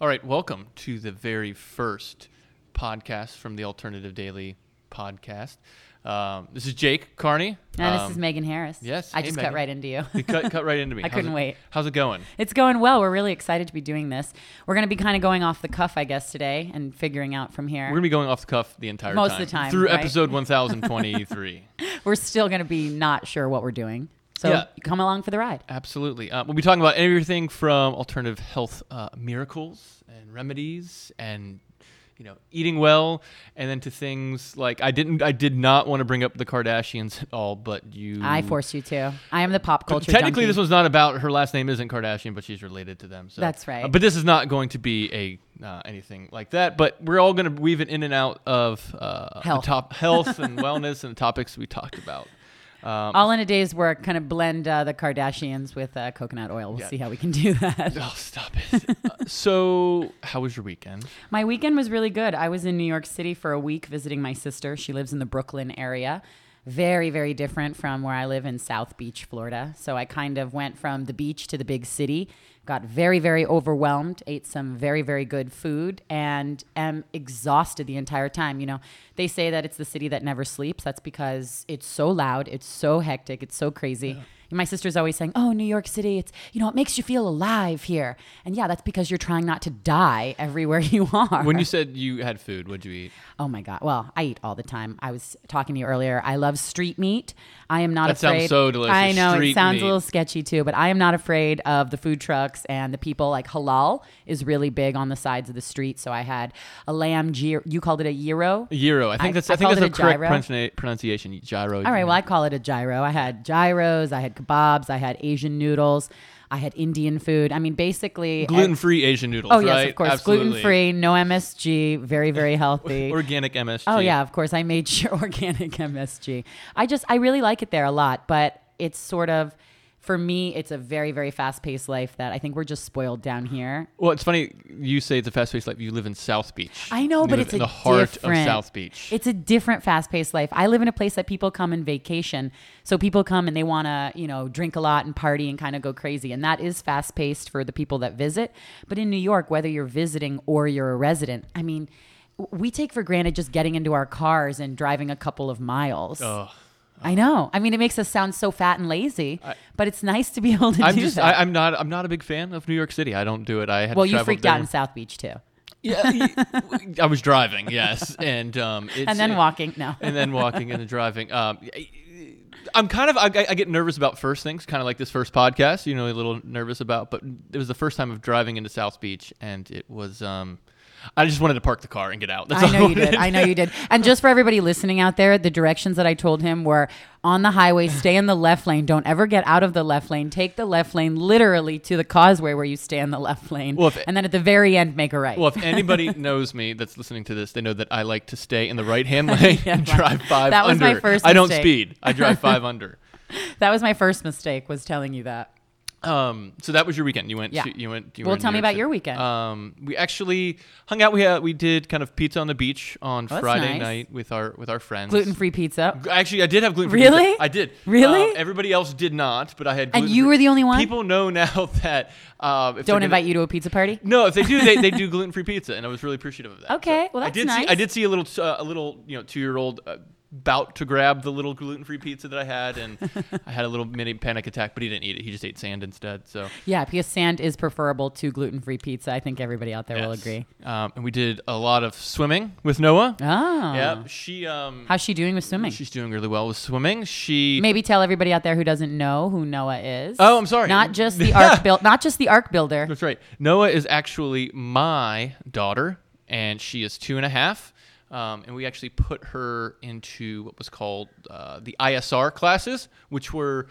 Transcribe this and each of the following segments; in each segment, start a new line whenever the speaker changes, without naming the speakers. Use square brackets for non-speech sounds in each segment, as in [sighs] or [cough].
All right, welcome to the very first podcast from the Alternative Daily podcast. Um, this is Jake Carney.
And this
Um,
is Megan Harris.
yes.
I
Hey,
just
Megan.
cut right into you.
You cut, cut right into me. [laughs]
I
How's
couldn't
it-
wait.
How's it going?
It's going well. We're really excited to be doing this. We're going to be kind of going off the cuff, I guess, today and figuring out from here.
We're gonna be going off the cuff the entire
Most
time.
of the time,
through
right?
episode [laughs] 1023.
We're still going to be not sure what we're doing. So
Yeah.
come along for the ride.
Absolutely. Uh, we'll be talking about everything from alternative health uh, miracles and remedies and you know eating well and then to things like I didn't I did not want to bring up the Kardashians at all but you
I forced you to. I am the pop culture.
Technically
junkie.
this was not about her last name isn't Kardashian but she's related to them. So
That's right.
uh, but this is not going to be a uh, anything like that but we're all going to weave it in and out of uh,
Health.
the top health and [laughs] wellness and the topics we talked about. Um,
all in a day's work. Kind of blend uh, the Kardashians with uh, coconut oil. We'll
Yeah.
see how we can do [laughs] that.
Oh, stop it. Uh, so, how was your weekend?
My weekend was really good. I was in New York City for a week visiting my sister. She lives in the Brooklyn area. Very, very different from where I live in South Beach, Florida. So I kind of went from the beach to the big city, got very, very overwhelmed, ate some very, very good food, and am exhausted the entire time. You know, they say that it's the city that never sleeps. That's because it's so loud, it's so hectic, it's so crazy. My sister's always saying, "Oh, New York City, it's you know, it makes you feel alive here." And yeah, that's because you're trying not to die [laughs] everywhere you are.
When you said you had food, what'd you eat?
oh my god, well, I eat all the time. I was talking to you earlier. I love street meat. I am not afraid.
That sounds
afraid.
so delicious.
I know
Street
it sounds
meat.
a little sketchy too, but I am not afraid of the food trucks and the people. Like halal is really big on the sides of the street. So I had a lamb gyro. You called it a gyro.
Gyro. I think that's
I
I, think that's the
a
correct
gyro.
pronunciation. Gyro.
All right, well, I call it a gyro. I had gyros, I had kebabs, I had Asian noodles, I had Indian food. I mean, basically
gluten-free Asian noodles.
Oh yes,
right?
of course, gluten free, no MSG, very very [laughs] healthy.
Organic MSG.
Oh yeah, of course. I made [laughs] sure organic MSG. I just I really like it there a lot, but it's sort of for me it's a very very fast-paced life that I think we're just spoiled down here.
Well, it's funny you say it's a fast-paced life. You live in South Beach.
I know,
You
but it's
in
a
the heart
different,
of South Beach.
It's a different fast-paced life. I live in a place that people come and vacation. So people come and they want to, you know, drink a lot and party and kind of go crazy. And that is fast-paced for the people that visit. But in New York, whether you're visiting or you're a resident, I mean, we take for granted just getting into our cars and driving a couple of miles.
Ugh.
I know. I mean, it makes us sound so fat and lazy, but it's nice to be able to
I'm
do
just
that.
I, I'm not I'm not a big fan of New York City. I don't do it. I had
well, you freaked out in South Beach too,
Yeah, [laughs] I was driving. Yes, and um, it's,
and then walking. No,
and then walking and then driving. Um, I'm kind of I, I get nervous about first things, kind of like this first podcast. You know, a little nervous about, but it was the first time of driving into South Beach, and it was. Um, I just wanted to park the car and get out. That's
I know you did. I know you did. And just for everybody listening out there, the directions that I told him were on the highway, stay in the left lane. Don't ever get out of the left lane. Take the left lane literally to the causeway where you stay in the left lane.
Well, if-
and then at the very end, make a right.
Well, if anybody [laughs] knows me that's listening to this, they know that I like to stay in the right hand [laughs] lane
Yeah,
and drive five
that was my first
I don't
mistake.
speed. I drive five [laughs] under.
that was my first mistake, was telling you that.
Um, so that was your weekend. You went.
Yeah.
To, you went. You
Well, tell me about
City.
your weekend.
Um, we actually hung out. We had, we did kind of pizza on the beach on
Oh,
Friday
nice.
night with our with our friends.
Gluten free pizza.
Actually, I did have gluten free.
Really?
I did.
Really?
Um, everybody else did not, but I had.
And you were the only one?
People know now [laughs] that. If
Don't
gonna-
invite you to a pizza party?
No, if they do, they, they do [laughs] gluten free pizza, and I was really appreciative of that.
Okay, well,
I
that's
did
nice.
See, I did see a little uh, a little you know two year old. About to grab the little gluten-free pizza that I had, and I had a little mini panic attack. But he didn't eat it; he just ate sand instead. So
Yeah, because sand is preferable to gluten free pizza. I think everybody out there will agree.
Um, and we did a lot of swimming with Noah.
Oh.
Yeah, she um,
How's she doing with swimming?
she's doing really well with swimming. She
Maybe tell everybody out there who doesn't know who Noah is.
Oh, I'm sorry.
Not just [laughs] the arc build, not just the arc builder.
That's right. Noah is actually my daughter, and she is two and a half. Um, and we actually put her into what was called uh, the ISR classes, which were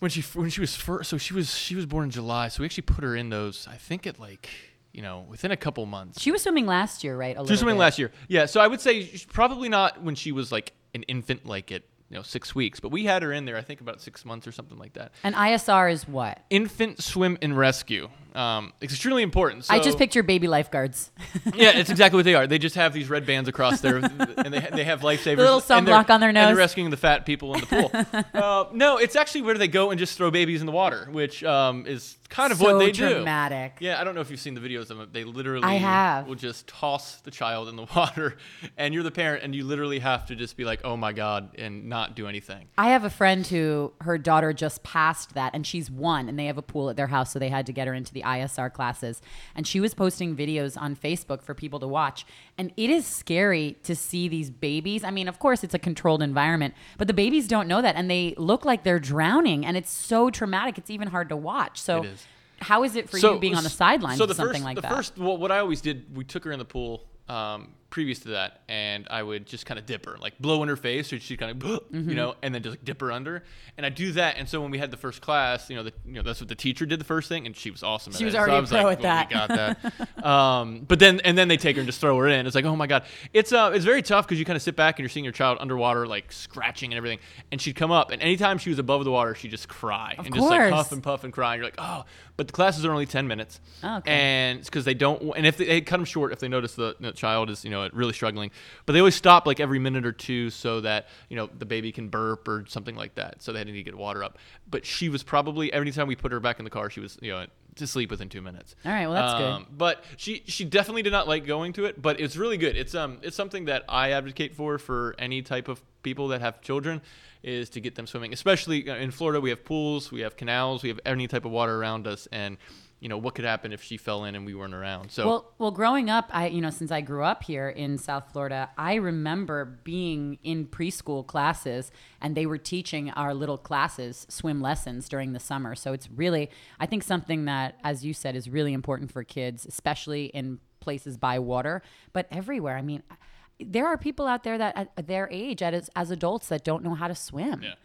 when she when she was first. So she was she was born in July. So we actually put her in those. I think at like you know within a couple months.
She was swimming last year, right? A
She was swimming
bit.
last year. Yeah. So I would say probably not when she was like an infant, like at you know six weeks. But we had her in there. I think about six months or something like that.
And ISR is what?
Infant Swim and Rescue. Um, extremely important. So,
I just picture baby lifeguards. [laughs]
yeah, it's exactly what they are. They just have these red bands across there, and they they have lifesavers.
Little
and
sunblock on their nose.
And they're rescuing the fat people in the pool. [laughs] uh, no, it's actually where they go and just throw babies in the water, which um, is kind of
so
what they do.
dramatic.
Yeah, I don't know if you've seen the videos of it. They literally
I have.
will just toss the child in the [laughs] water, and you're the parent, and you literally have to just be like, "Oh my god," and not do anything.
I have a friend who her daughter just passed that and she's one and they have a pool at their house so they had to get her into the ISR classes and she was posting videos on Facebook for people to watch and it is scary to see these babies. I mean, of course it's a controlled environment, but the babies don't know that and they look like they're drowning and it's so traumatic it's even hard to watch. So how is it for you being on the sidelines
so
of
the
something
first,
like
the
that?
first, well, what I always did, we took her in the pool um, previous to that, and I would just kind of dip her, like blow in her face, or she'd kind [gasps] of,
Mm-hmm.
you know, and then just like, dip her under, and I do that. And so when we had the first class, you know, the, you know, that's what the teacher did the first thing, and she was awesome. at
She was
it.
already
so was
pro
like,
at
"Well,
that."
We got that. [laughs] um, but then and then they take her and just throw her in. It's like, oh my god, it's uh, it's very tough because you kind of sit back and you're seeing your child underwater, like scratching and everything, and she'd come up, and anytime she was above the water, she'd just cry
Of
and just like
course.
huff and puff and cry. And you're like, oh, but the classes are only ten minutes.
Oh, okay.
And it's because they don't, and if they, they cut them short, if they notice the, the child is, you know, really struggling, but they always stop like every minute or two so that, you know, the baby can burp or something like that. So they had to get water up. But she was probably, every time we put her back in the car, she was, you know, to sleep within two minutes.
All right, well, that's good.
Um, But she, she definitely did not like going to it, but it's really good. It's, um, it's something that I advocate for, for any type of people that have children is to get them swimming, especially uh, in Florida. We have pools, we have canals, we have any type of water around us. And, you know, what could happen if she fell in and we weren't around? So,
Well, well, growing up, I you know since I grew up here in South Florida, I remember being in preschool classes, and they were teaching our little classes swim lessons during the summer. So it's really, I think, something that, as you said, is really important for kids, especially in places by water, but everywhere. I mean. There are people out there that at their age, as, as adults, that don't know how to swim.
Yeah.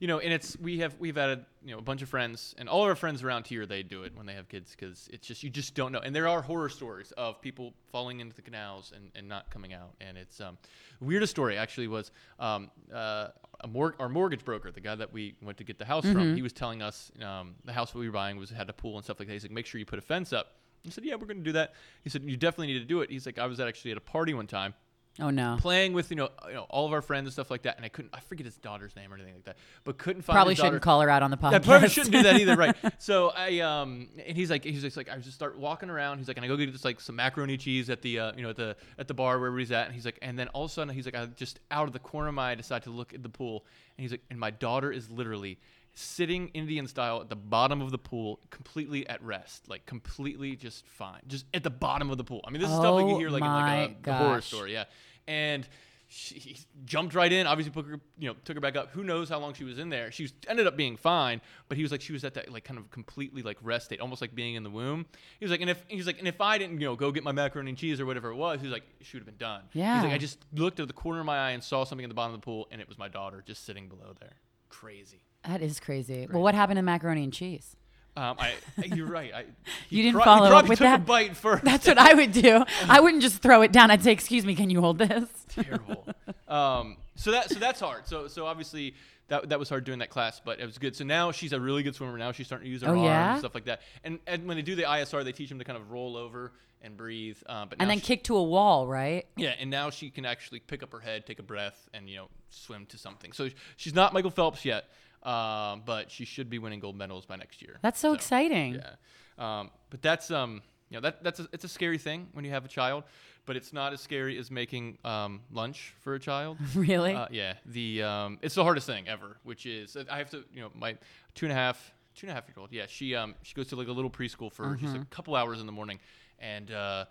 You know, and it's we have we've had you know a bunch of friends, and all of our friends around here they do it when they have kids because it's just you just don't know. And there are horror stories of people falling into the canals and, and not coming out. And it's um, weirdest story actually was um, uh, a mor- our mortgage broker, the guy that we went to get the house from. He was telling us um, the house we were buying was had a pool and stuff like that. He's like, make sure you put a fence up. I said, yeah, we're going to do that. He said, you definitely need to do it. He's like, I was actually at a party one time
Oh no!
playing with you know, you know all of our friends and stuff like that, and I couldn't I forget his daughter's name or anything like that, but couldn't find
Probably shouldn't
daughter.
call her out on the podcast.
I probably shouldn't do that either, right? [laughs] So I um and he's like he's just like I just start walking around. He's like, and I go get just like some macaroni cheese at the uh, you know at the at the bar where he's at, and he's like, and then all of a sudden he's like, I just out of the corner of my eye decide to look at the pool, and he's like, and my daughter is literally sitting Indian style at the bottom of the pool, completely at rest, like completely just fine, just at the bottom of the pool. I mean, this is stuff like you
Oh
hear like in like a, horror story, yeah, and. She he jumped right in. Obviously, put her, you know, took her back up. Who knows how long she was in there? She was, ended up being fine, but he was like, she was at that like kind of completely like rest state, almost like being in the womb. He was like, and if he was like, and if I didn't, you know, go get my macaroni and cheese or whatever it was, he was like, she would have been done.
Yeah.
He's like, I just looked at the corner of my eye and saw something at the bottom of the pool, and it was my daughter just sitting below there. Crazy.
That is crazy. Well, what happened to macaroni and cheese?
Um, I, you're [laughs] right. I,
You didn't
pro-
follow up with that?
bite [laughs] first.
That's what I would do. [laughs] I wouldn't just throw it down. I'd say, "Excuse me, can you hold this?"
terrible. um, so that so that's hard. So so obviously that that was hard doing that class, but it was good. So now she's a really good swimmer. Now she's starting to use her
Oh,
arms
yeah?
and stuff like that. And and when they do the ISR, they teach them to kind of roll over and breathe. Uh, but
And then
she-
kick to a wall, right?
Yeah, and now she can actually pick up her head, take a breath, and you know swim to something. So she's not Michael Phelps yet, um, but she should be winning gold medals by next year.
That's so, exciting.
Yeah, um, but that's um, you know that that's a, it's a scary thing when you have a child, but it's not as scary as making um, lunch for a child. [laughs]
Really?
Uh, yeah, the um, it's the hardest thing ever, which is I have to you know my two and a half two and a half year old. Yeah, she um she goes to like a little preschool for just
Mm-hmm.
a couple hours in the morning, and uh,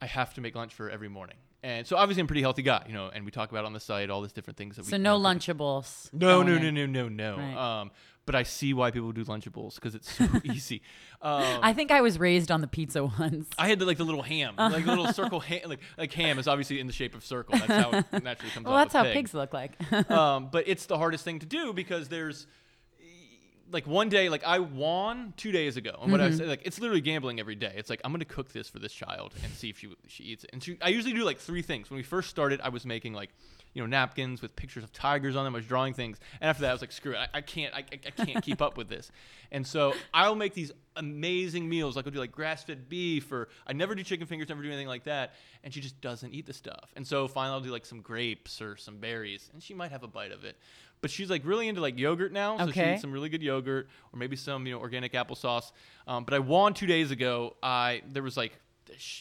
I have to make lunch for every morning. And so obviously I'm a pretty healthy guy, you know, and we talk about on the site all these different things that we
so no. Lunchables.
No, no, no, no, no, no.
Right.
Um, but I see why people do Lunchables because it's so [laughs] easy. Um,
I think I was raised on the pizza ones.
I had the, like the little ham, [laughs] like the little circle ham, like like ham is obviously in the shape of circle. That's how it naturally comes. Out.
Well,
off
that's how
pig.
pigs look like.
um, but it's the hardest thing to do because there's like one day, like I won two days ago, and what I mm-hmm. say, like it's literally gambling every day. It's like I'm gonna cook this for this child and see if she she eats it. And she, I usually do like three things. When we first started, I was making like you know napkins with pictures of tigers on them. I was drawing things, and after that, I was like, screw it, I, I can't, I, I I can't keep up with this. [laughs] And so I'll make these amazing meals. Like I'll do like grass-fed beef, or I never do chicken fingers, never do anything like that. And she just doesn't eat the stuff. And so finally, I'll do like some grapes or some berries, and she might have a bite of it. But she's like really into like yogurt now, so she
Okay.
eats some really good yogurt, or maybe some you know organic applesauce. Um, but I won two days ago. I there was like,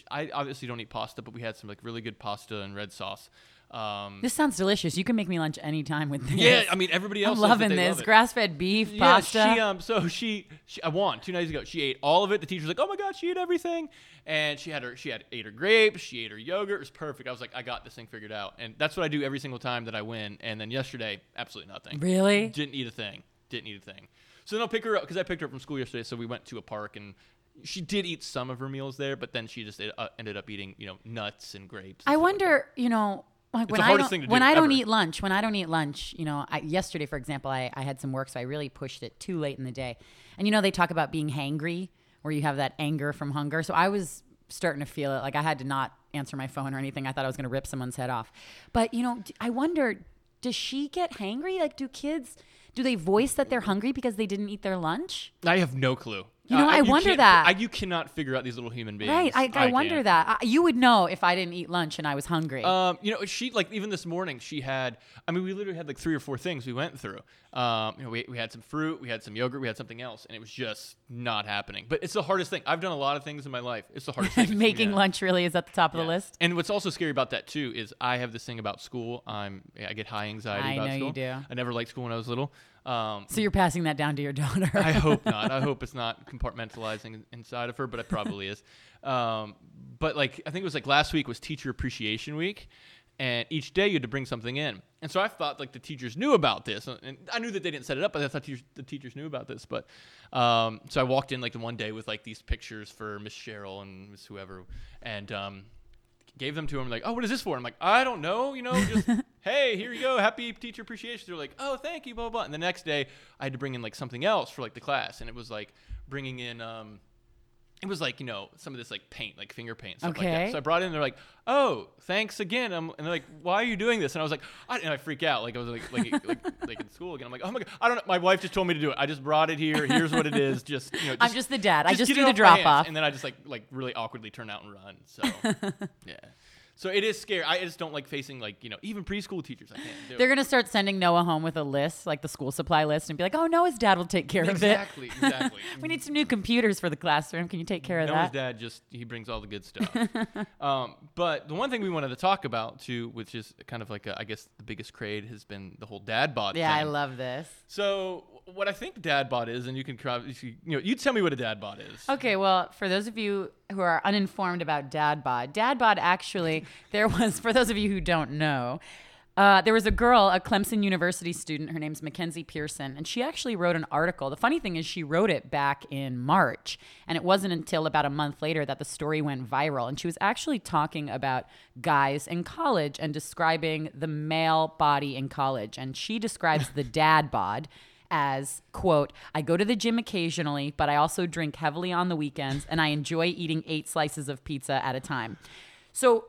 I obviously don't eat pasta, but we had some like really good pasta and red sauce. Um,
This sounds delicious. You can make me lunch anytime with this.
yeah, I mean everybody else. I'm
loving this
love
grass-fed beef
Yeah,
pasta.
she um so she, she I won two nights ago. She ate all of it. The teacher's like, "Oh my god, she ate everything." And she had her she had ate her grapes, she ate her yogurt. It was perfect. I was like, "I got this thing figured out." And that's what I do every single time that I win. And then yesterday, absolutely nothing.
Really?
Didn't eat a thing. Didn't eat a thing. So then I'll pick her up because I picked her up from school yesterday. So we went to a park and she did eat some of her meals there, but then she just uh, ended up eating, you know, nuts and grapes. and
I
stuff like
wonder, you know, like when I don't, when
do,
I don't eat lunch, when I don't eat lunch, you know, I, yesterday, for example, I, I had some work, so I really pushed it too late in the day. And you know, they talk about being hangry, where you have that anger from hunger. So I was starting to feel it. Like I had to not answer my phone or anything. I thought I was going to rip someone's head off. But you know, I wonder, does she get hangry? Like, do kids? Do they voice that they're hungry because they didn't eat their lunch?
I have no clue.
You know, I wonder that.
I, you cannot figure out these little human beings.
Right. I, I, wonder
can't.
that. I, you would know if I didn't eat lunch and I was hungry.
Um, you know, she like even this morning she had. I mean, we literally had like three or four things we went through. Um, you know, we, we had some fruit, we had some yogurt, we had something else, and it was just not happening. But it's the hardest thing. I've done a lot of things in my life. It's the hardest thing. [laughs]
Making
yeah.
lunch really is at the top of the list.
And what's also scary about that too is I have this thing about school. I'm I get high anxiety
I
about
know you
school.
do.
I never liked school when I was little. Um,
So you're passing that down to your [laughs] daughter.
I hope not. I hope it's not compartmentalizing inside of her, but it probably is. Um, but like I think it was like last week was Teacher Appreciation Week, and each day you had to bring something in. And so I thought like the teachers knew about this, and I knew that they didn't set it up, but I thought teachers, the teachers knew about this. But um, so I walked in like the one day with like these pictures for Miss Cheryl and Miss whoever, and um, gave them to him like, oh, what is this for? I'm like, I don't know, you know, just [laughs] hey, here you go, happy teacher appreciation. They're like, oh, thank you, blah blah. blah. And the next day, I had to bring in like something else for like the class, and it was like bringing in. Um, it was like you know some of this like paint, like finger paint, stuff like
Okay.
that. So I brought it in. They're like, "Oh, thanks again." I'm, and they're like, "Why are you doing this?" And I was like, I, and I freak out, like I was like like, like [laughs] like in school again. I'm like, "Oh my god, I don't know." My wife just told me to do it. I just brought it here. Here's what it is. Just you know,
I'm just the dad. I just do the drop off.
and then I just like like really awkwardly turn out and run. So [laughs] yeah, so it is scary. I just don't like facing like you know even preschool teachers. I can't do
They're
it.
gonna start sending Noah home with a list, like the school supply list, and be like, "Oh, Noah's dad will take care
exactly
of it."
exactly. [laughs]
Exactly. we need some new computers for the classroom. Can you take care of
Noah's
that?"
Noah's dad just he brings all the good stuff. [laughs] um, but the one thing we wanted to talk about too, which is kind of like a, I guess the biggest crade has been the whole dad bod.
Yeah, I love this.
So what I think dad bod is, and you can you know, you tell me what a dad bod is.
Okay, well, for those of you who are uninformed about dad bod, dad bod actually, [laughs] there was, for those of you who don't know, uh, there was a girl, a Clemson University student. Her name's Mackenzie Pearson, and she actually wrote an article. The funny thing is, she wrote it back in March, and it wasn't until about a month later that the story went viral. And she was actually talking about guys in college and describing the male body in college. And she describes the dad bod as quote i go to the gym occasionally but i also drink heavily on the weekends and i enjoy eating eight slices of pizza at a time. So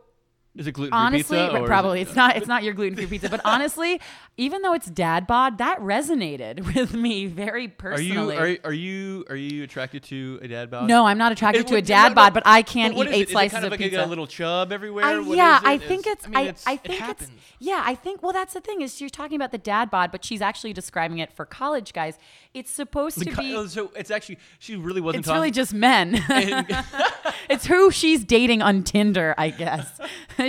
Is it gluten free
honestly
pizza? is
probably
it-
it's not it's [laughs] not your gluten-free pizza but honestly even though it's dad bod that resonated [laughs] with me very personally.
Are you are, are you are you attracted to a dad bod?
no i'm not attracted
It
to a dad
no,
bod but i can't
but
eat
it?
eight
it
slices
kind of, like
pizza
a little chub everywhere.
I,
What
yeah,
it?
I think
It's-
it's.
I,
I,
mean,
I,
it's- it
think it's. Yeah, I think. Well, that's the thing is you're talking about the dad bod, but she's actually describing it for college guys. It's supposed to
co-
be.
oh, so it's actually she really wasn't talking.
It's
talking.
really just men. [laughs] it's who she's dating on Tinder, I guess.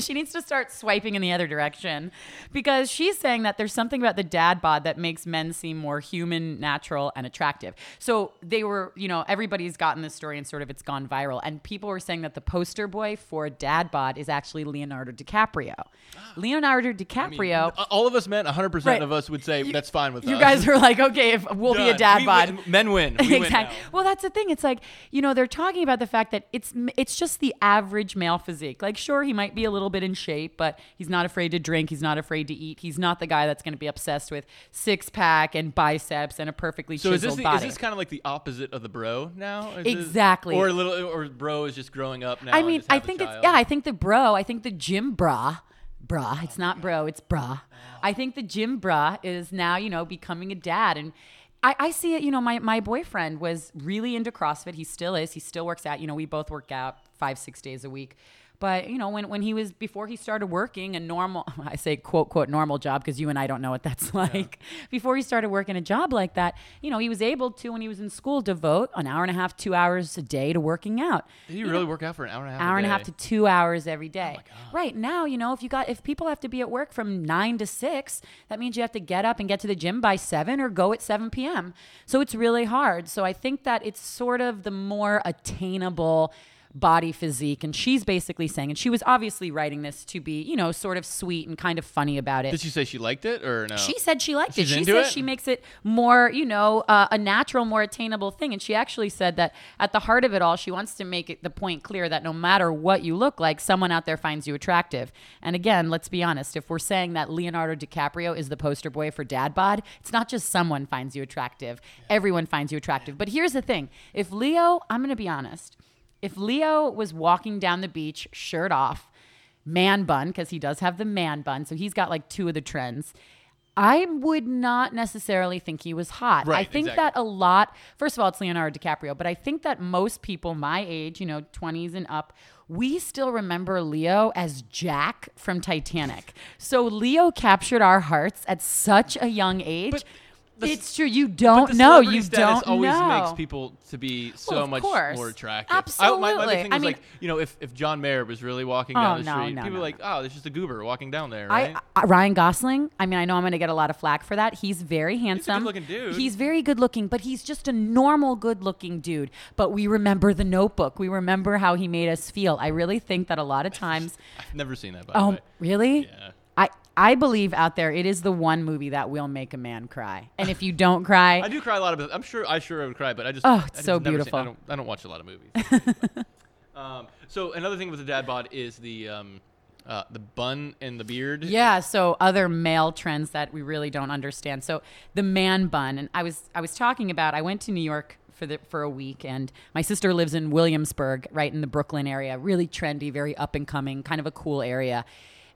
[laughs] she needs to start swiping in the other direction because she's saying that there's something about the dad bod that makes men seem more human, natural, and attractive. So they were, you know, everybody's gotten this story and sort of it's gone viral. And people were saying that the poster boy for dad bod is actually Leonardo DiCaprio. [gasps] Leonardo
I mean,
DiCaprio.
Uh, all of us men, 100 percent
Right.
of us would say that's fine with
you
us.
guys are like, okay, if we'll be a dad
We
bod.
win. Men win. [laughs] We
exactly.
now.
Well, that's the thing. It's like you know they're talking about the fact that it's it's just the average male physique. Like, sure, he might be a little bit in shape, but he's not afraid to drink. He's not afraid to eat. He's not the guy that's going to be obsessed with six pack and biceps and a perfectly
So is
chiseled
this the,
body.
is this kind of like the opposite of the bro now? Is this-
Exactly.
or a little, or bro is just growing up now.
I mean, I think it's yeah. I think the bro. I think the gym bra, bra. It's not bro. It's bra. Oh. I think the gym bra is now you know becoming a dad, and I, I see it. You know, my my boyfriend was really into CrossFit. He still is. He still works out. You know, we both work out five six days a week. But you know, when, when he was before he started working a normal, [laughs] I say quote quote normal job because you and I don't know what that's like. Before he started working a job like that, you know, he was able to when he was in school devote an hour and a half, two hours a day to working out.
Did you really work out for an hour and a half?
Hour
a
and a half to two hours every day.
Oh God.
Right now, you know, if you got if people have to be at work from nine to six, that means you have to get up and get to the gym by seven or go at seven p.m. So it's really hard. So I think that it's sort of the more attainable body physique and she's basically saying and she was obviously writing this to be you know sort of sweet and kind of funny about it
Did she say she liked it or no?
she said she liked it.
She's
She says
it?
she makes it more, you know, uh, a natural, more attainable thing. And she actually said that at the heart of it all, she wants to make it the point clear that no matter what you look like, someone out there finds you attractive. And again, let's be honest, if we're saying that Leonardo DiCaprio is the poster boy for dad bod, it's not just someone finds you attractive. Everyone finds you attractive. But here's the thing. If Leo, I'm going to be honest, if Leo was walking down the beach, shirt off, man bun, because he does have the man bun, so he's got like two of the trends. I would not necessarily think he was hot. I think
exactly.
that a lot, first of all, it's Leonardo DiCaprio, but I think that most people my age, you know, 20s and up, we still remember Leo as Jack from Titanic. So Leo captured our hearts at such a young age.
But the-
it's true. You don't know. You
status
don't know.
always
know.
makes people to be so
Well, of
much
course.
more attractive. I, my, my
Absolutely.
thing
I
was
mean-
like, you know, if, if John Mayer was really walking
Oh,
down the
no,
street,
no,
people
no,
are like, oh, there's just a goober walking down there,
I,
right?
I, Ryan Gosling. I mean, I know I'm going to get a lot of flack for that. He's very handsome.
good-looking dude.
He's very good looking, but he's just a normal good looking dude. But we remember the Notebook. We remember how he made us feel. I really think that a lot of [laughs] times.
I've never seen that, by oh, the
oh,
way.
really?
Yeah.
I I believe out there it is the one movie that will make a man cry. And if you [sighs] don't cry,
I do cry a lot of it. I'm sure I sure would cry, but I just
Oh, it's
just
so
never seen-
beautiful.
I don't I don't watch a lot of movies. [laughs] [laughs] um, so another thing with the dad bod is the um, uh, the bun and the beard.
Yeah, so other male trends that we really don't understand. So the man bun, and I was I was talking about. I went to New York for the for a week, and my sister lives in Williamsburg, right in the Brooklyn area. Really trendy, very up and coming, kind of a cool area.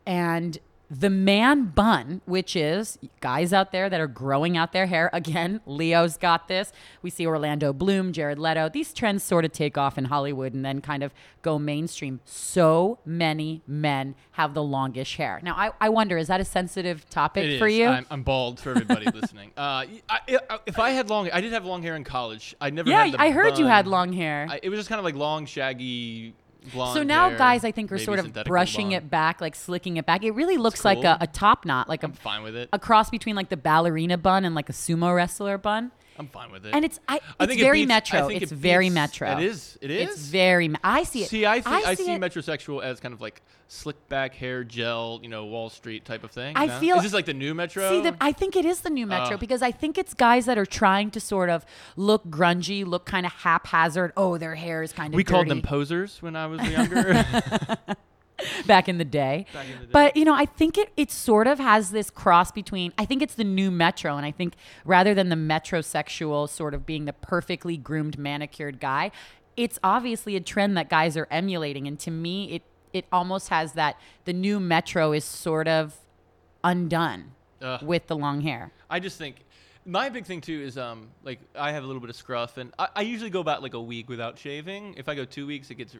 And the man bun, which is guys out there that are growing out their hair. Again, Leo's got this. We see Orlando Bloom, Jared Leto. These trends sort of take off in Hollywood and then kind of go mainstream. So many men have the longish hair. Now, I, I wonder, is that a sensitive topic
It
for
is.
you?
I'm, I'm bald for everybody [laughs] listening. Uh, I, I- if I had long, I did have long hair in college. I never.
yeah,
had the
I heard you had long hair.
I, it was just kind of like long, shaggy, blonde.
so now
hair,
guys, I think, are sort of brushing
blonde.
it back, like slicking it back. It really looks like a, a top knot, like a,
I'm fine with it.
a cross between like the ballerina bun and like a sumo wrestler bun.
I'm fine with it.
And it's I, it's
I think it
very
beats- I
metro.
think
It's
it
very
beats-
metro.
It is. It is.
It's very. me- I see it.
See, I, think, I, see,
it-
metrosexual as kind of like slick back hair gel, you know, Wall Street type of thing.
I
no?
feel-
is this like the new metro?
See, the, I think it is the new ah. metro
Oh.
because I think it's guys that are trying to sort of look grungy, look kind of haphazard. Oh, their hair is kind of
we called them posers when I was [laughs] younger. [laughs] [laughs]
back in the day.
In the day.
But you know, I think it it sort of has this cross between. I think it's the new metro, and I think rather than the metrosexual sort of being the perfectly groomed, manicured guy, it's obviously a trend that guys are emulating. And to me, it it almost has that the new metro is sort of undone with the long hair.
I just think my big thing too is um like I have a little bit of scruff and I, I usually go about like a week without shaving. If I go two weeks, it gets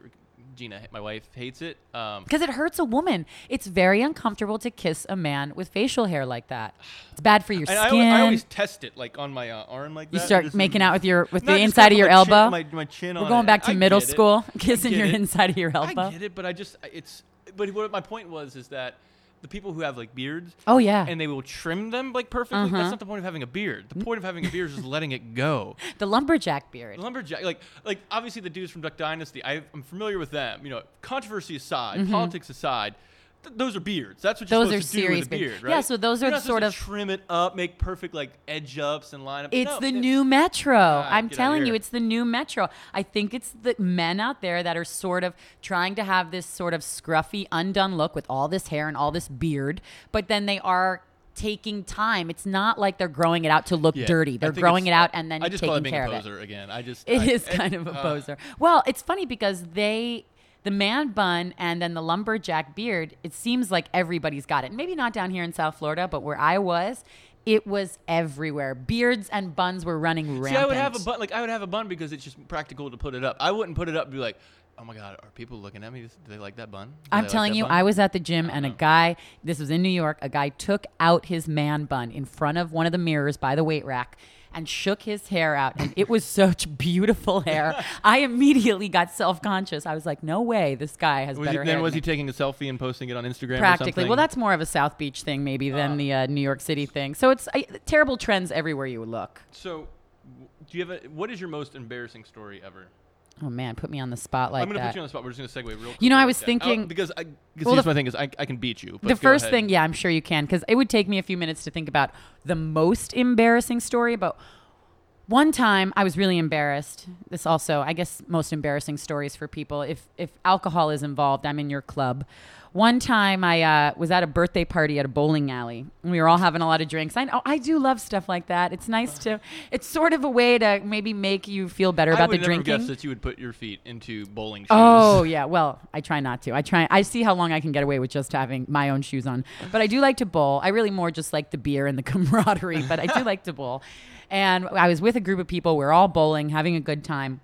Gina, my wife, hates it. Um,
Because it hurts a woman. It's very uncomfortable to kiss a man with facial hair like that. It's bad for [sighs] your
and I,
skin.
al- I always test it like on my uh, arm like that.
you start
just-
making out with your with
Not
the
just
inside
kinda
your
my chin-
elbow.
my, my chin
We're
on
going
it.
back to
I
middle
get it.
school, [laughs] kissing
get
your
it.
inside of your elbow.
I get it, but I just it's. But what my point was is that the people who have like beards.
Oh, yeah.
And they will trim them like perfectly.
Uh-huh.
That's not the point of having a beard. The point of having a beard is just letting it go. [laughs]
The lumberjack beard.
The lumberjack, like, like obviously the dudes from Duck Dynasty, I, I'm familiar with them. You know, controversy aside, politics aside, th- those are beards. That's what you're.
Those are
to do
serious beards.
beard, right?
Yeah, so those
You're
are
not
sort of-
trim it up, make perfect like edge ups and line up.
It's
No,
the
it-
new metro. I'm telling you, it's the new metro. I think it's the men out there that are sort of trying to have this sort of scruffy, undone look with all this hair and all this beard, but then they are taking time. It's not like they're growing it out to look
Yeah,
dirty. They're growing it out and then
I just call it
taking
being
care
a
of it.
poser again. I just
It
I-
is
I-
kind of a
uh,
poser. Well, it's funny because they, the man bun and then the lumberjack beard, it seems like everybody's got it. Maybe not down here in South Florida, but where I was, it was everywhere. Beards and buns were running rampant.
See, I would have a bun. Like I would have a bun because it's just practical to put it up. I wouldn't put it up and be like, "Oh my god, are people looking at me? Do they like that bun?" Do
I'm
like
telling you,
bun?"
I was at the gym and a guy, this was in New York, a guy took out his man bun in front of one of the mirrors by the weight rack and shook his hair out. And it was such beautiful hair. I immediately got self conscious. I was like, no way, this guy has
Was he,
better
then
hair.
was
than
he
me."
taking a selfie and posting it on Instagram?
Practically.
something?
Well, that's more of a South Beach thing, maybe, than
Ah.
the uh, New York City thing. So it's uh, terrible trends everywhere you look.
so. Do you have a? What is your most embarrassing story ever?
Oh, man, put me on the spot like
I'm gonna
that.
put you on the spot. We're just gonna segue real.
You know, I was
like that.
thinking- oh,
because I. Because
Well,
here's
the-
my thing is I, I can beat you.
The first
ahead.
thing, yeah, I'm sure you can, because it would take me a few minutes to think about the most embarrassing story. But one time, I was really embarrassed. This also, I guess, most embarrassing stories for people. If if alcohol is involved, I'm in your club. One time, I uh, was at a birthday party at a bowling alley. And we were all having a lot of drinks. I know I do love stuff like that. It's nice to. It's sort of a way to maybe make you feel better
I
about the
never
drinking.
guess that you would put your feet into bowling shoes.
Oh [laughs] yeah, well I try not to. I try. I see how long I can get away with just having my own shoes on. But I do like to bowl. I really more just like the beer and the [laughs] camaraderie. But I do like to bowl. And I was with a group of people. We are all bowling, having a good time.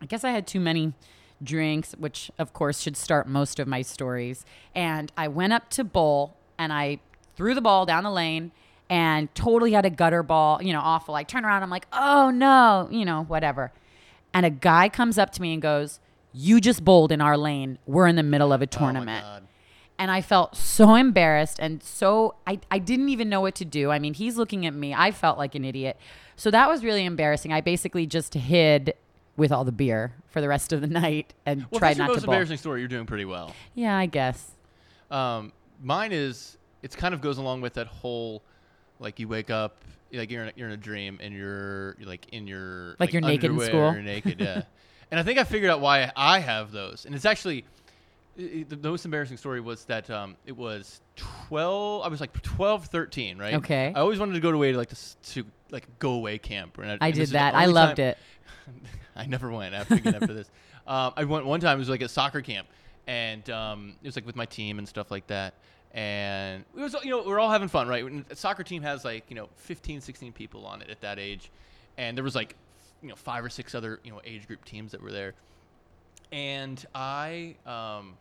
I guess I had too many drinks, which of course should start most of my stories. And I went up to bowl and I threw the ball down the lane and totally had a gutter ball, you know, awful. I turn around, I'm like, oh no, you know, whatever. And a guy comes up to me and goes, You just bowled in our lane. We're in the middle of a
Oh
tournament.
God.
and I felt so embarrassed and so I, I didn't even know what to do. I mean, he's looking at me. I felt like an idiot. So that was really embarrassing. I basically just hid with all the beer for the rest of the [laughs] night and
Well, if
tried
that's your
not
most
to
embarrassing story. You're doing pretty well.
Yeah, I guess.
Um, mine is It kind of goes along with that whole like you wake up like you're in a, you're in a dream and you're, you're like in your
Like you're naked in school?
You're naked, yeah. [laughs] and I think I figured out why I have those, and it's actually i- i- the most embarrassing story was that um, it was 12 i was like 12 13 right
Okay.
i always wanted to go away to like to, to like go away camp and
I
and
did that. I loved
time-
it. [laughs] [laughs]
I never went after again after this. [laughs] Um, I went one time. It was like a soccer camp, and um, it was like with my team and stuff like that. And it was you know we are all having fun, right? A soccer team has like you know 15, 16 people on it at that age, and there was like you know five or six other you know age group teams that were there, and I um,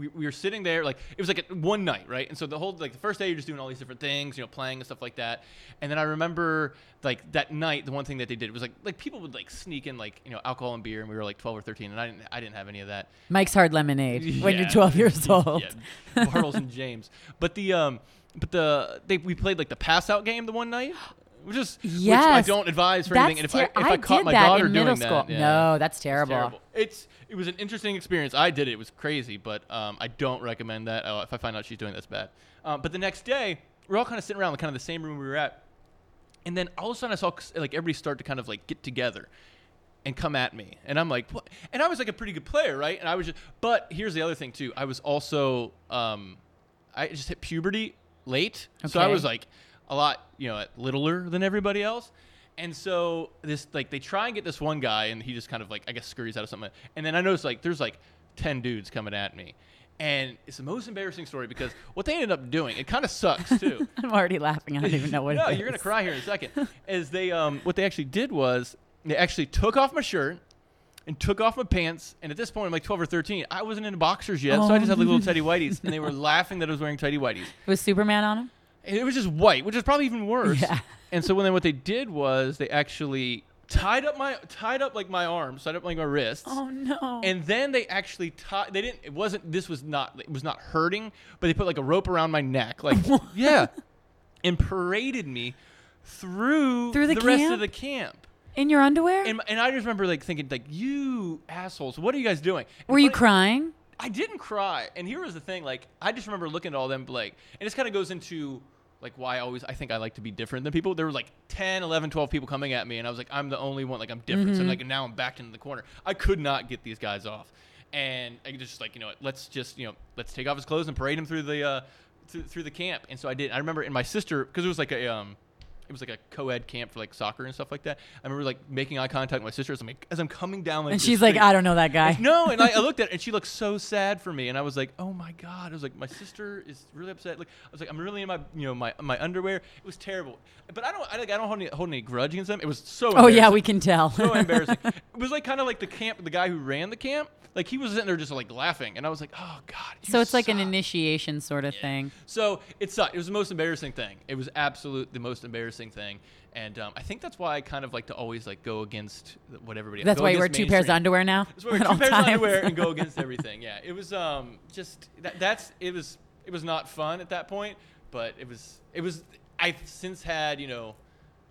we, we were sitting there like it was like a, one night right? And so the whole like the first day you're just doing all these different things you know playing and stuff like that. And then i remember like that night the one thing that they did was like like people would like sneak in like you know alcohol and beer and we were like 12 or 13 and i didn't i didn't have any of that.
Mike's Hard Lemonade [laughs] when you're 12 years [laughs] old.
yeah Bartles and Jaymes. But the um but the they we played like the pass out game the one night [gasps] [gasps] which is which i don't advise for
That's
anything and if i if i, caught my daughter doing
school.
that yeah.
No, that's
It's
terrible.
terrible. It's it was an interesting experience. I did it. It was crazy, but um, I don't recommend that. Oh, if I find out she's doing that's bad. Um, but the next day, we're all kind of sitting around, in kind of the same room we were at, and then all of a sudden, I saw like everybody start to kind of like get together and come at me, and I'm like, what? And I was like a pretty good player, right? And I was just, but here's the other thing too. I was also, um, I just hit puberty late, so I was like a lot, you know, littler than everybody else. And so this like they try and get this one guy and he just kind of like I guess scurries out of something. And then I notice like there's like ten dudes coming at me. And it's the most embarrassing story because what they ended up doing, it kind of sucks too. [laughs]
I'm already laughing. I don't even know what
no, you're gonna cry here in a second. [laughs] Is they um what they actually did was they actually took off my shirt and took off my pants. And at this point, I'm like 12 or 13. I wasn't in boxers yet, so I
Oh.
just had like little tidy whities, and they [laughs] were laughing that I was wearing tidy whities.
Was Superman on him?
And it was just white, which is probably even worse.
Yeah. [laughs]
And so when they, what they did was they actually tied up my tied up like my arms, tied up like my wrists.
Oh no.
And then they actually tied. They didn't. It wasn't. This was not. It was not hurting. But they put like a rope around my neck, like [laughs] yeah, and paraded me through
Through the
rest
camp?
of the camp.
in your underwear?
And, and I just remember like thinking like you assholes, what are you guys doing? And
Were you crying?
I didn't cry. And here was the thing, like I just remember looking at all them like and this kind of goes into like why I always I think I like to be different than people. There were like 10, 11, 12 people coming at me and I was like I'm the only one like I'm different. So like now I'm backed into the corner. I could not get these guys off. And I just like, you know, what, let's just, you know, let's take off his clothes and parade him through the uh through, through the camp. And so I did. I remember in my sister cuz it was like a um it was like a co-ed camp for like soccer and stuff like that. I remember like making eye contact with my sister as I'm, like, as I'm coming down like
And she's like. I don't know that guy.
No, and I, I [laughs] looked at it and she looked so sad for me, and I was like, "Oh my god!" I was like, "My sister is really upset." Like, I was like, "I'm really in my, you know, my my underwear." It was terrible, but I don't, I, like, I don't hold any, hold any grudge against them. It was so.
Oh yeah, we can tell.
so [laughs] embarrassing. It was like kind of like the camp, the guy who ran the camp, like he was sitting there just like laughing, and I was like, "Oh god."
so it's like an initiation sort of thing.
So it sucked. It was the most embarrassing thing. It was absolute the most embarrassing thing, and um, I think that's why I kind of like to always like go against what everybody.
That's why you wear two pairs of underwear now.
That's why I wear [laughs] two pairs of underwear and go [laughs] against everything. Yeah, it was um just that, that's it was it was not fun at that point, but it was it was I've since had you know.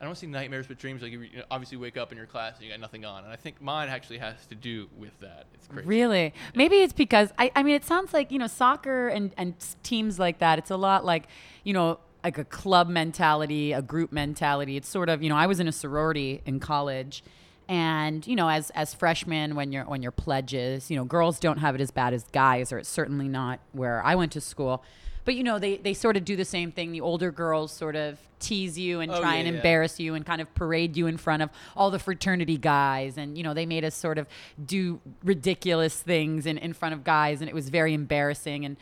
I don't see nightmares, but dreams. Like you, you know, obviously wake up in your class and you got nothing on, and I think mine actually has to do with that. It's crazy.
Really? Maybe it's because I, I mean it sounds like, you know, soccer and, and teams like that, it's a lot like, you know, like a club mentality, a group mentality. It's sort of, you know, I was in a sorority in college and, you know, as as freshmen when you're when you're pledges, you know, girls don't have it as bad as guys, or it's certainly not where I went to school. But you know, they, they sort of do the same thing. The older girls sort of tease you and
Oh,
try
yeah,
and
yeah.
embarrass you and kind of parade you in front of all the fraternity guys and you know they made us sort of do ridiculous things in, in front of guys and it was very embarrassing and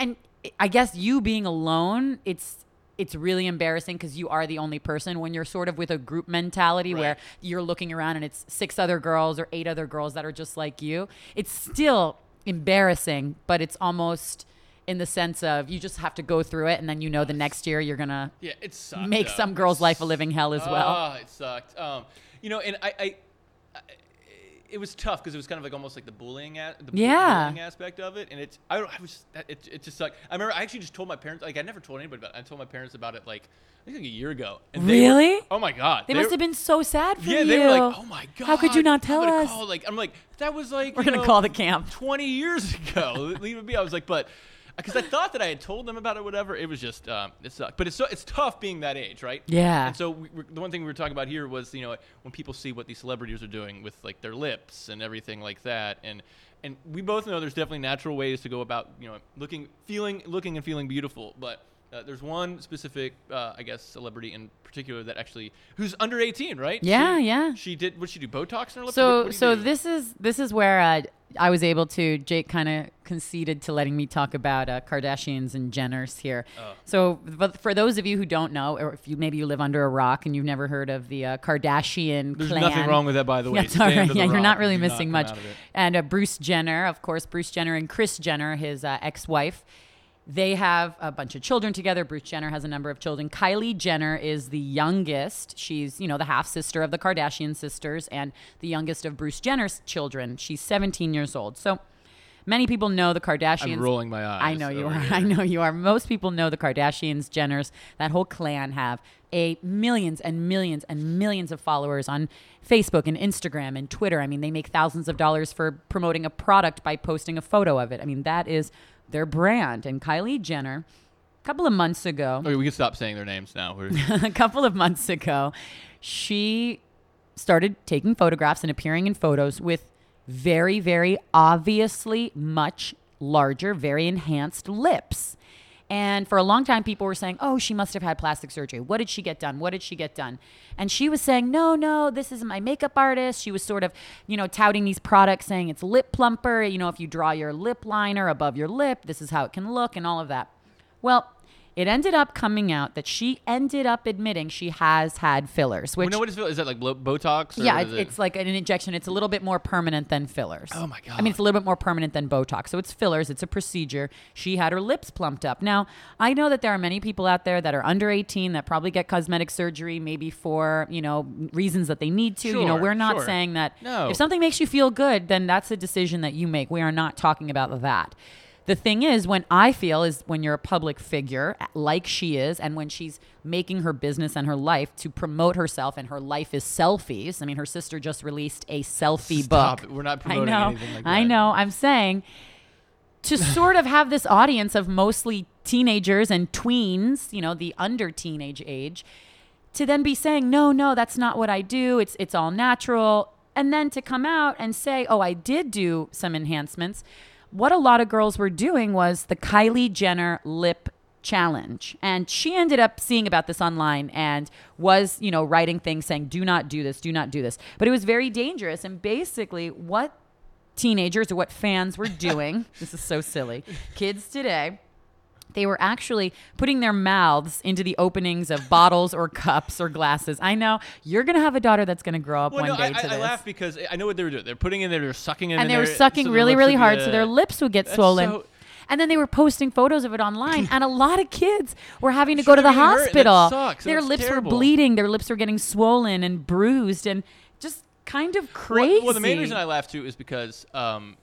and i guess you being alone it's it's really embarrassing because you are the only person when you're sort of with a group mentality where you're looking around and it's six other girls or eight other girls that are just like you it's still embarrassing but it's almost in the sense of you just have to go through it and then you know the next year you're gonna
Yeah, it sucked.
make
though.
some girl's life a living hell as well.
Ah, it sucked. Um, you know, and I, I it was tough because it was kind of like almost like the bullying, a, the
Yeah.
bullying aspect of it, and it's I, don't- I was it, it just sucked. I remember I actually just told my parents like I never told anybody about. it. I told my parents about it like I think like a year ago. And they were-
Really?
oh my god!
They must have been so sad for
Yeah,
you.
they were like, "Oh my god!
How could you not tell us?
Call, like, I'm like, that was like
We're gonna
know,
call the camp.
20 years ago. [laughs] Leave it be. I was like, but because I thought that I had told them about it, whatever. It was just um, it sucked. But it's so it's tough being that age, right?
Yeah.
And so we, the one thing we were talking about here was you know when people see what these celebrities are doing with like their lips and everything like that, and and we both know there's definitely natural ways to go about you know looking, feeling, looking and feeling beautiful, but. Uh, there's one specific, uh, I guess, celebrity in particular that actually who's under 18, right?
Yeah,
She-
yeah.
She did. What she do? Botox in her lips?
So
What- what do
so
do?
this is this is where uh, I was able to. Jake kind of conceded to letting me talk about uh, Kardashians and Jenners here.
Oh.
So, but for those of you who don't know, or if you maybe you live under a rock and you've never heard of the uh, Kardashian
There's
clan,
nothing wrong with that, by the way.
That's
Stay
all right. Yeah, you're not really
Do not
missing much.
out of it.
And uh, Bruce Jenner, of course, Bruce Jenner and Kris Jenner, his uh, ex-wife. They have a bunch of children together. Bruce Jenner has a number of children. Kylie Jenner is the youngest. She's, you know, the half sister of the Kardashian sisters and the youngest of Bruce Jenner's children. She's 17 years old. So many people know the Kardashians.
I'm rolling my eyes.
I know you are.
here.
I know you are. Most people know the Kardashians, Jenners, that whole clan have a millions and millions and millions of followers on Facebook and Instagram and Twitter. I mean, they make thousands of dollars for promoting a product by posting a photo of it. I mean, that is their brand. And Kylie Jenner, a couple of months ago,
Okay, we can stop saying their names now. [laughs]
A couple of months ago, she started taking photographs and appearing in photos with very, very obviously much larger, very enhanced lips. And for a long time, people were saying, oh, she must have had plastic surgery. What did she get done? What did she get done? And she was saying, no, no, this is my makeup artist. She was sort of, you know, touting these products, saying it's lip plumper. You know, if you draw your lip liner above your lip, this is how it can look and all of that. Well, it ended up coming out that she ended up admitting she has had fillers,
we
which
know what is it? Is that like Botox? Or
yeah, it's,
it?
it's like an injection. It's a little bit more permanent than fillers.
Oh my god!
I mean, it's a little bit more permanent than Botox. So it's fillers. It's a procedure. She had her lips plumped up. Now, I know that there are many people out there that are under 18 that probably get cosmetic surgery, maybe for you know reasons that they need to. Sure, you know, we're not
sure.
saying that
No.
if something makes you feel good, then that's a decision that you make. We are not talking about that. The thing is, when I feel is when you're a public figure, like she is, and when she's making her business and her life to promote herself, and her life is selfies. I mean, her sister just released a selfie
Stop
book.
We're not promoting I
know.
anything like
I know. I'm saying to sort of have this audience of mostly teenagers and tweens, you know, the under teenage age, to then be saying, no, no, that's not what I do. It's it's all natural. And then to come out and say, oh, I did do some enhancements. What a lot of girls were doing was the Kylie Jenner lip challenge. And she ended up seeing about this online and was, you know, writing things saying, do not do this, do not do this. But it was very dangerous. And basically, what teenagers or what fans were doing, [laughs] this is so silly, kids today, they were actually putting their mouths into the openings of bottles or cups or glasses. I know you're going to have a daughter that's going to grow up
Well,
one
no,
day
I,
to
I,
this.
I laugh because I know what they were doing. They're putting in there, they're sucking in
and they were sucking
their
really, really hard, so their lips would get swollen.
so-
and then they were posting photos of it online, [laughs] and a lot of kids were having to
Sure,
go to the
they're getting hurt, and that
hospital.
sucks,
Their lips
terrible.
were bleeding, their lips were getting swollen and bruised, and just kind of
Well,
crazy.
Well, the main reason I laugh too is because um,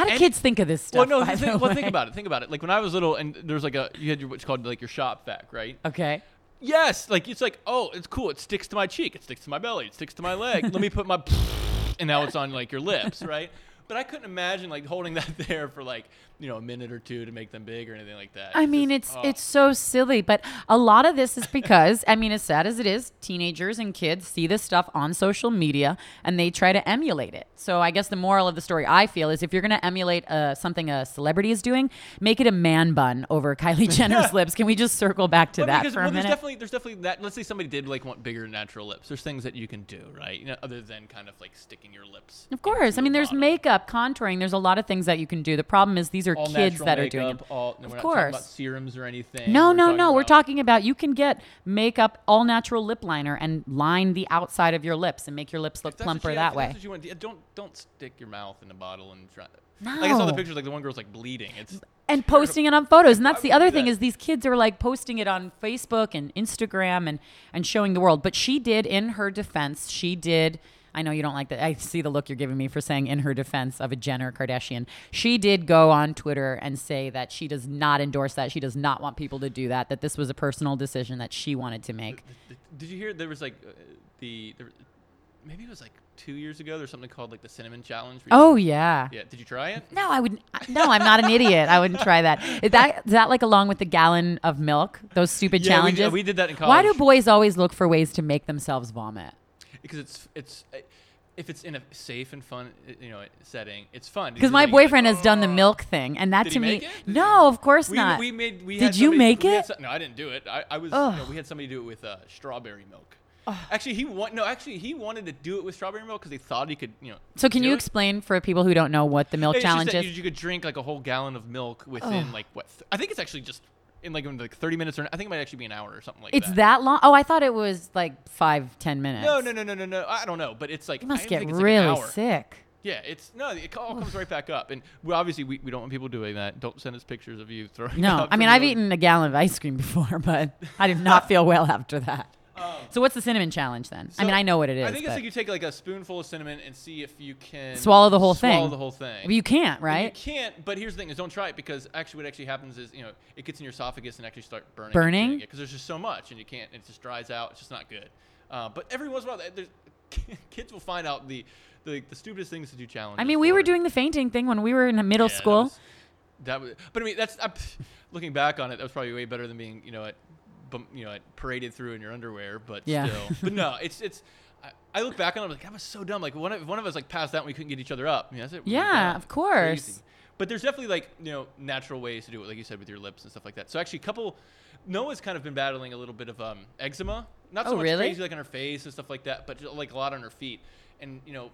How do
any-
kids think of this stuff?
well, no, think, well, think about it. Think about it. Like when I was little, and there was like a you had your what's called like your shop vac, right?
Okay.
Yes, like it's like oh, it's cool. It sticks to my cheek. It sticks to my belly. It sticks to my leg. Let me put my [laughs] and now it's on like your lips, right? But I couldn't imagine like holding that [laughs] there for like you know a minute or two to make them big or anything like that.
I
It's
mean,
just-
it's
oh.
it's so silly, but a lot of this is because I mean, as sad as it is, teenagers and kids see this stuff on social media and they try to emulate it. So I guess the moral of the story I feel is if you're going to emulate uh, something a celebrity is doing, make it a man bun over Kylie [laughs] Jenner's lips. Can we just circle back to
Well,
that
because,
for
well,
a
there's
minute?
definitely there's definitely that. Let's say somebody did like want bigger natural lips. There's things that you can do, right? You know, other than kind of like sticking your lips.
Of course. I mean, there's
bottle.
makeup, contouring. There's a lot of things that you can do. The problem is these are
all
kids that are doing it.
All, no,
Of
not about
course.
serums or anything.
No,
We're
no, no. We're talking about you can get makeup, all natural lip liner, and line the outside of your lips and make your lips look
If that's what
plumper
you-
that way.
That's what you want. yeah, Don't don't stick your mouth in a bottle and try. Like I saw the pictures, like the one girl's like bleeding. It's
and posting it on photos. And that's the other thing
that?
is these kids are like posting it on Facebook and Instagram and and showing the world. But she did, in her defense, she did. I know you don't like that. I see the look you're giving me for saying in her defense of a Jenner Kardashian. She did go on Twitter and say that she does not endorse that. She does not want people to do that. That this was a personal decision that she wanted to make.
Did you hear there was like uh, the there, maybe it was like two years ago. There's something called like the cinnamon challenge.
Oh yeah.
yeah. Did you try it?
No, I would. No, I'm not an idiot. I wouldn't try that. Is that is that like along with the gallon of milk? Those stupid
Yeah, we
challenges.
did- we did that in college.
Why do boys always look for ways to make themselves vomit?
Because it's it's uh, if it's in a safe and fun uh, you know setting, it's fun.
Because my boyfriend has done the milk thing, and that
Did
to me? No, of course
We,
not.
we made. We
Did
had
you
somebody-
make it?
so- no, I didn't do it. I, I was. No, we had somebody do it with uh, strawberry milk. Actually, he want no. Actually, he wanted to do it with strawberry milk because he thought he could. You know.
so can you
it.
explain for people who don't know what the milk
It's
challenge is?
You, you could drink like a whole gallon of milk within like what? Th- I think it's actually just in like, in like 30 minutes or I think it might actually be an hour or something like
it's
that.
It's that long? Oh, I thought it was like five, ten minutes.
No, no, no, no, no, no. I don't know, but it's like
You must get
think it's like
really
hour.
sick.
Yeah, it's no, it all comes right back up, and we obviously we, we don't want people doing that. Don't send us pictures of you throwing.
No, [laughs] I mean I've eaten a gallon of ice cream [laughs] before, but I did not [laughs] feel well after that. So what's the cinnamon challenge then? I mean I know what it is.
I think it's like you take like a spoonful of cinnamon and see if you can
Swallow the whole
swallow
thing.
the whole thing.
Well, you can't,
And
right?
You can't. But here's the thing: is don't try it because actually, what actually happens is you know it gets in your esophagus and actually start burning.
Burning?
because there's just so much and you can't. It just dries out. It's just not good. Uh, but every once in a while, [laughs] kids will find out the, the the stupidest things to do challenges.
I mean, we were doing the fainting thing when we were in middle
Yeah, that
school.
was- That was, but I mean, that's I'm, [laughs] looking back on it. That was probably way better than being, you know, at, you know, paraded through in your underwear. But
Yeah.
still, [laughs] but no, it's it's. I, I look back on it, I'm like, I was so dumb. Like one of one of us like passed out and we couldn't get each other up. I mean, that's it.
Yeah, of course.
Crazy. But there's definitely like you know natural ways to do it, like you said with your lips and stuff like that. So actually, a couple. Noah's kind of been battling a little bit of um, eczema. Not so
Oh,
much
really?
crazy like on her face and stuff like that, but just, like a lot on her feet. And you know,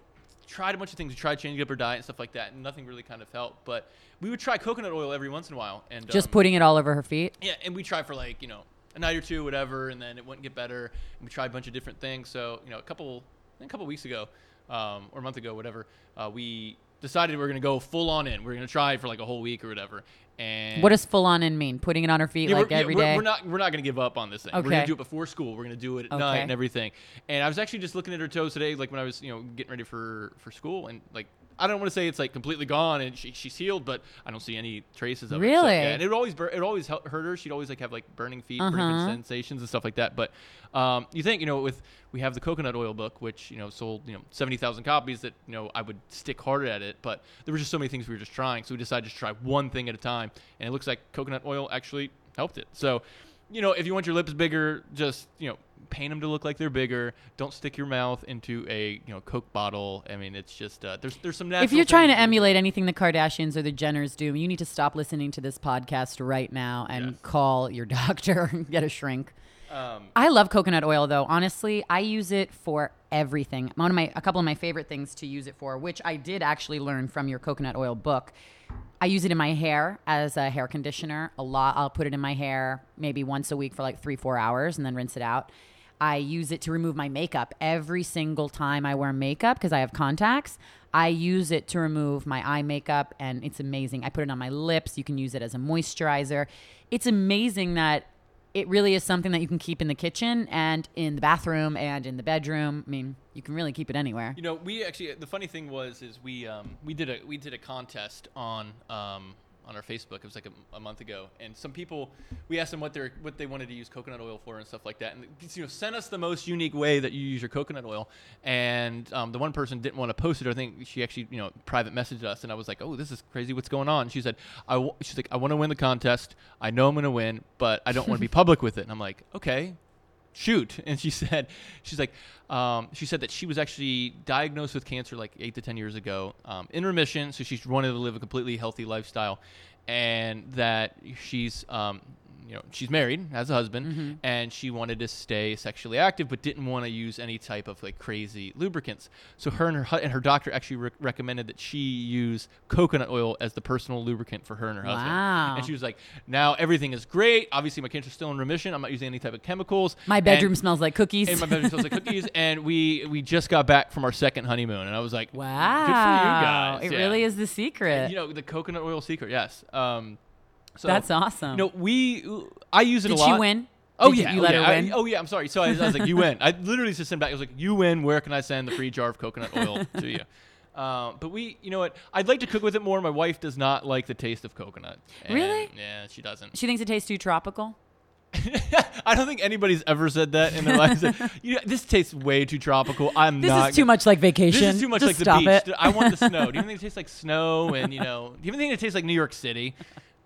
tried a bunch of things. We tried changing up her diet and stuff like that, and nothing really kind of helped. But we would try coconut oil every once in a while, and
Just
um,
putting it all over her feet.
yeah, and we tried for like you know a night or two, whatever, and then it wouldn't get better. And we tried a bunch of different things. So you know, a couple, I think a couple weeks ago, um, or a month ago, whatever, uh, we decided we were gonna go full on in. We are gonna try for like a whole week or whatever. And
What does full on in mean? Putting it on her feet
yeah,
like
we're, yeah,
every
we're,
day?
we're not we're not gonna give up on this thing.
Okay.
We're gonna do it before school. We're gonna do it at night and everything. And I was actually just looking at her toes today, like when I was you know getting ready for for school, and like I don't want to say it's like completely gone and she, she's healed, but I don't see any traces of it. So,
Really?
yeah, and it would always bur- it always hel- hurt her. She'd always like have like burning feet, burning
Uh-huh.
sensations and stuff like that. But um, you think you know with we have the coconut oil book, which you know sold you know seventy thousand copies. That you know I would stick harder at it, but there were just so many things we were just trying. So we decided to just try one thing at a time, and it looks like coconut oil actually helped it. So you know, if you want your lips bigger, just you know, paint them to look like they're bigger. Don't stick your mouth into a you know Coke bottle. I mean, it's just uh, there's there's some natural.
If you're trying to emulate anything the Kardashians or the Jenners do, you need to stop listening to this podcast right now and
Yes.
call your [laughs] doctor and get a shrink.
Um,
I love coconut oil though. Honestly, I use it for everything. One of my a couple of my favorite things to use it for, which I did actually learn from your coconut oil book. I use it in my hair as a hair conditioner a lot. I'll put it in my hair maybe once a week for like 3-4 hours and then rinse it out. I use it to remove my makeup every single time I wear makeup because I have contacts. I use it to remove my eye makeup and it's amazing. I put it on my lips. You can use it as a moisturizer. It's amazing that it really is something that you can keep in the kitchen and in the bathroom and in the bedroom. I mean, you can really keep it anywhere.
You know, we actually the funny thing was is we um, we did a we did a contest on um, on our Facebook. It was like a, a month ago, and some people we asked them what they what they wanted to use coconut oil for and stuff like that. And you know, send us the most unique way that you use your coconut oil. And um, the one person didn't want to post it. I think she actually you know private messaged us, and I was like, oh, this is crazy. What's going on? She said, I w-, she's like, I want to win the contest. I know I'm going to win, but I don't want to be [laughs] public with it. And I'm like, okay, shoot. [laughs] And she said she's like um, she said that she was actually diagnosed with cancer like eight to ten years ago um, in remission. So she's wanted to live a completely healthy lifestyle. And that she's um, you know she's married has a husband and she wanted to stay sexually active but didn't want to use any type of like crazy lubricants so her and her and her doctor actually re- recommended that she use coconut oil as the personal lubricant for her and her husband
Wow.
and she was like now everything is great obviously my cancer's still in remission i'm not using any type of chemicals
My
And-
bedroom smells like cookies.
and my bedroom smells like [laughs] cookies. And we we just got back from our second honeymoon, and I was like,
wow.
good for you guys."
It
Yeah.
really is the secret.
You know, the coconut oil secret. Yes. Um, so
That's awesome.
You know, we I use it
Did
a lot.
Did she win?
Oh
Did
yeah,
you
oh,
let
yeah.
her
I-
win?
oh yeah, I'm sorry. So I, I was like, you win. I literally just sent back. I was like, you win. Where can I send the free jar of coconut oil [laughs] to you? Um, but we, you know what? I'd like to cook with it more. My wife does not like the taste of coconut.
Really?
Yeah, she doesn't.
She thinks it tastes too tropical. [laughs]
I don't think anybody's ever said that in their [laughs] lives. you know, this tastes way too tropical. I'm
This
not.
is too much like vacation.
This is too much
Just
like the beach.
It.
I want the snow. Do you think it tastes like snow? And you know, do you even think it tastes like New York City?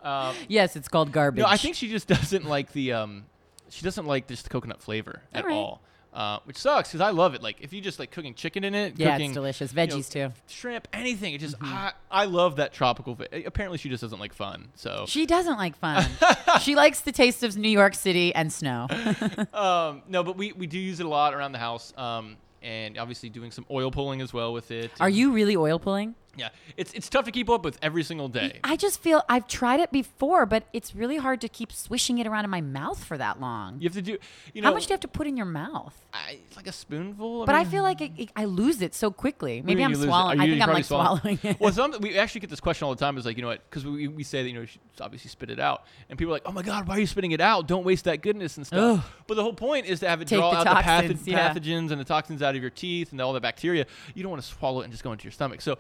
Um,
Yes, it's called garbage.
no, I think she just doesn't like the. Um, she doesn't like just the coconut flavor at
All right.
all, uh, which sucks because I love it. Like if you just like cooking chicken in it,
Yeah,
cooking,
it's delicious.
you know,
Veggies too.
shrimp, anything. It just
Mm-hmm.
I, I love that tropical. fa- Apparently, she just doesn't like fun. So
She doesn't like fun. [laughs] she likes the taste of New York City and snow. [laughs]
um, no, but we we do use it a lot around the house. Um, and obviously doing some oil pulling as well with it.
Are you really oil pulling?
Yeah, it's it's tough to keep up with every single day.
I just feel I've tried it before, but it's really hard to keep swishing it around in my mouth for that long.
You have to do, you know,
How much do you have to put in your mouth?
I, it's like a spoonful.
But I feel like it, it- I lose it so quickly.
what do you
Maybe I'm
you lose it?
swallowing. I think I'm like
probably
swallowing [laughs] it.
well, some we actually get this question all the time. Is like you know what? Because we, we say that you know you obviously spit it out, and people are like, oh my god, why are you spitting it out? Don't waste that goodness and stuff.
Ugh.
But the whole point is to have it
Take
draw
the
out the
toxins,
patho-
yeah.
pathogens and the toxins out of your teeth and all the bacteria. You don't want to swallow it and just go into your stomach. So.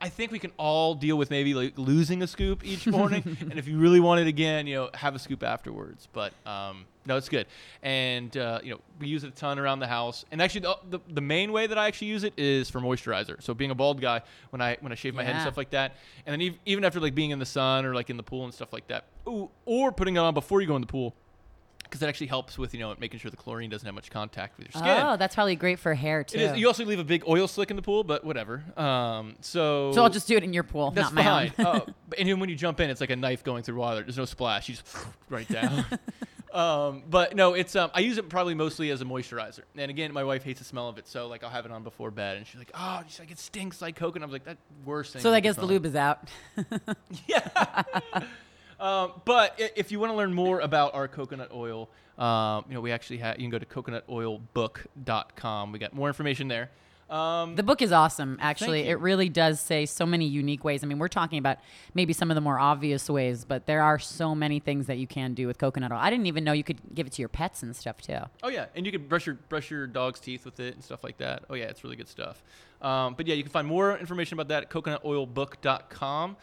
I think we can all deal with maybe like losing a scoop each morning, [laughs] and if you really want it again, you know, have a scoop afterwards. But um, no, it's good, and uh, you know, we use it a ton around the house. And actually, the, the, the main way that I actually use it is for moisturizer. So being a bald guy, when I when I shave my head and stuff like that, and then ev- even after like being in the sun or like in the pool and stuff like that, Ooh, or putting it on before you go in the pool, because it actually helps with you know making sure the chlorine doesn't have much contact with your skin.
Oh, that's probably great for hair too.
It is. You also leave a big oil slick in the pool, but whatever. Um, so
so I'll just do it in your pool,
that's
not my
fine.
own.
oh, [laughs] and then when you jump in, it's like a knife going through water. There's no splash. You just [laughs] right down. [laughs] um, but no, it's um, I use it probably mostly as a moisturizer. And again, my wife hates the smell of it, so like I'll have it on before bed, and she's like, "Oh, she's like it stinks like coconut." I'm like, "That worst thing."
so I guess the lube is out.
Yeah. Um, but if you want to learn more about our coconut oil, um, you know, we actually have. You can go to coconutoilbook.com. We got more information there. Um,
The book is awesome, actually. It really does say so many unique ways. I mean, we're talking about maybe some of the more obvious ways, but there are so many things that you can do with coconut oil. I didn't even know you could give it to your pets and stuff too.
Oh yeah, and you can brush your brush your dog's teeth with it and stuff like that. Oh yeah, it's really good stuff. Um, but yeah, you can find more information about that at coconutoilbook.com.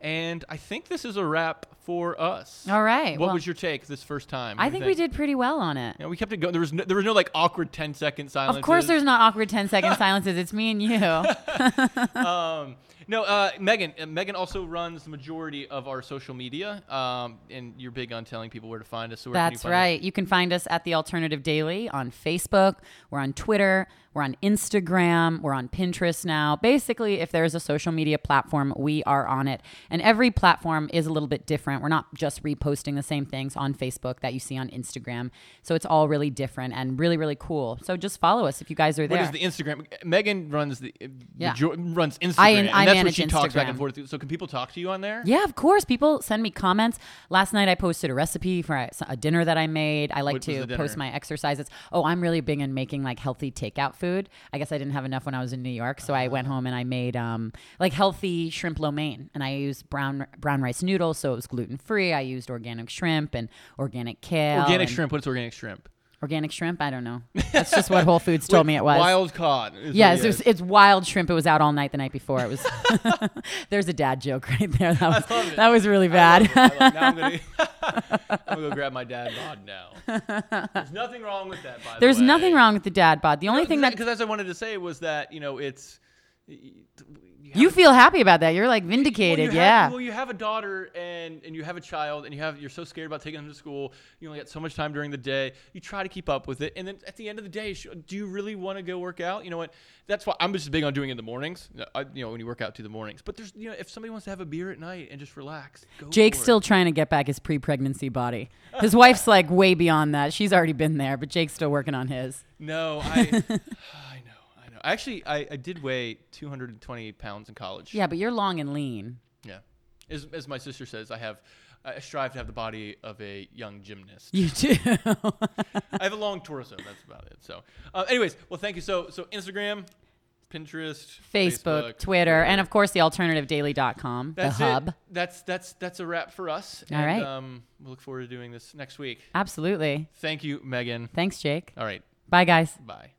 And I think this is a wrap for us.
All right.
What
well,
was your take this first time?
I
What you
think we did pretty well on it.
Know, we kept it going. There was no, there was no like awkward 10 second silence.
Of course, there's not awkward 10 second [laughs] silences. It's me and you. [laughs] [laughs]
um, No, uh, Megan. Uh, Megan also runs the majority of our social media, um, and you're big on telling people where to find us. So where can you
That's
find us?
right. You can find us at the Alternative Daily on Facebook. We're on Twitter. We're on Instagram. We're on Pinterest now. Basically, if there's a social media platform, we are on it. And every platform is a little bit different. We're not just reposting the same things on Facebook that you see on Instagram. So it's all really different and really, really cool. So just follow us if you guys are there.
What is the Instagram? Megan runs the uh,
Yeah.
runs Instagram.
I-
and
I
that's
manage
what she talks back and forth. So can people talk to you on there?
Yeah, of course. People send me comments. Last night I posted a recipe for a, a dinner that I made. I like
What
to post my exercises. Oh, I'm really big in making like healthy takeout food. I guess I didn't have enough when I was in New York, so I
Ah.
went home and I made um like healthy shrimp lo mein, and I used brown brown rice noodles, so it was gluten free. I used organic shrimp and organic kale.
Organic
and-
shrimp. What's organic shrimp?
Organic shrimp. I don't know. That's just what Whole Foods told [laughs] me it was.
Wild caught. Yes,
Yeah,
what
it's, wild shrimp. It was out all night the night before. It was. [laughs] There's a dad joke right there. That [laughs] was
it.
that was really bad.
I love- now I'm gonna, I'm gonna go grab my dad bod now. There's nothing wrong with that. By
There's
the way.
There's nothing wrong with the dad bod. The only thing that
because as I wanted to say was that you know it's
you feel happy about that, you're like
well,
vindicated.
you
yeah.
Have, well, you have a daughter and and you have a child and you have you're so scared about taking them to school. You only got so much time during the day. You try to keep up with it, and then at the end of the day, do you really want to go work out? You know what? That's why I'm just big on doing it in the mornings. I, you know, when you work out to the mornings. But there's you know, if somebody wants to have a beer at night and just relax, go
Jake's
for it.
still trying to get back his pre-pregnancy body. His wife's like way beyond that. She's already been there, but Jake's still working on his.
No, I, [laughs] [laughs] I know, I know. Actually, I, I did weigh 228 pounds in college.
Yeah, but you're long and lean.
Yeah. As, as my sister says, I have, I strive to have the body of a young gymnast.
You do. [laughs]
I have a long torso. That's about it. So, uh, anyways, well, thank you. So, so Instagram, Pinterest,
Facebook, Twitter, and of course the alternativedaily.com, the hub.
It. That's that's that's a wrap for us.
All
and,
right.
Um, we'll look forward to doing this next week.
Absolutely.
Thank you, Megan.
Thanks, Jake.
All right.
Bye, guys.
Bye.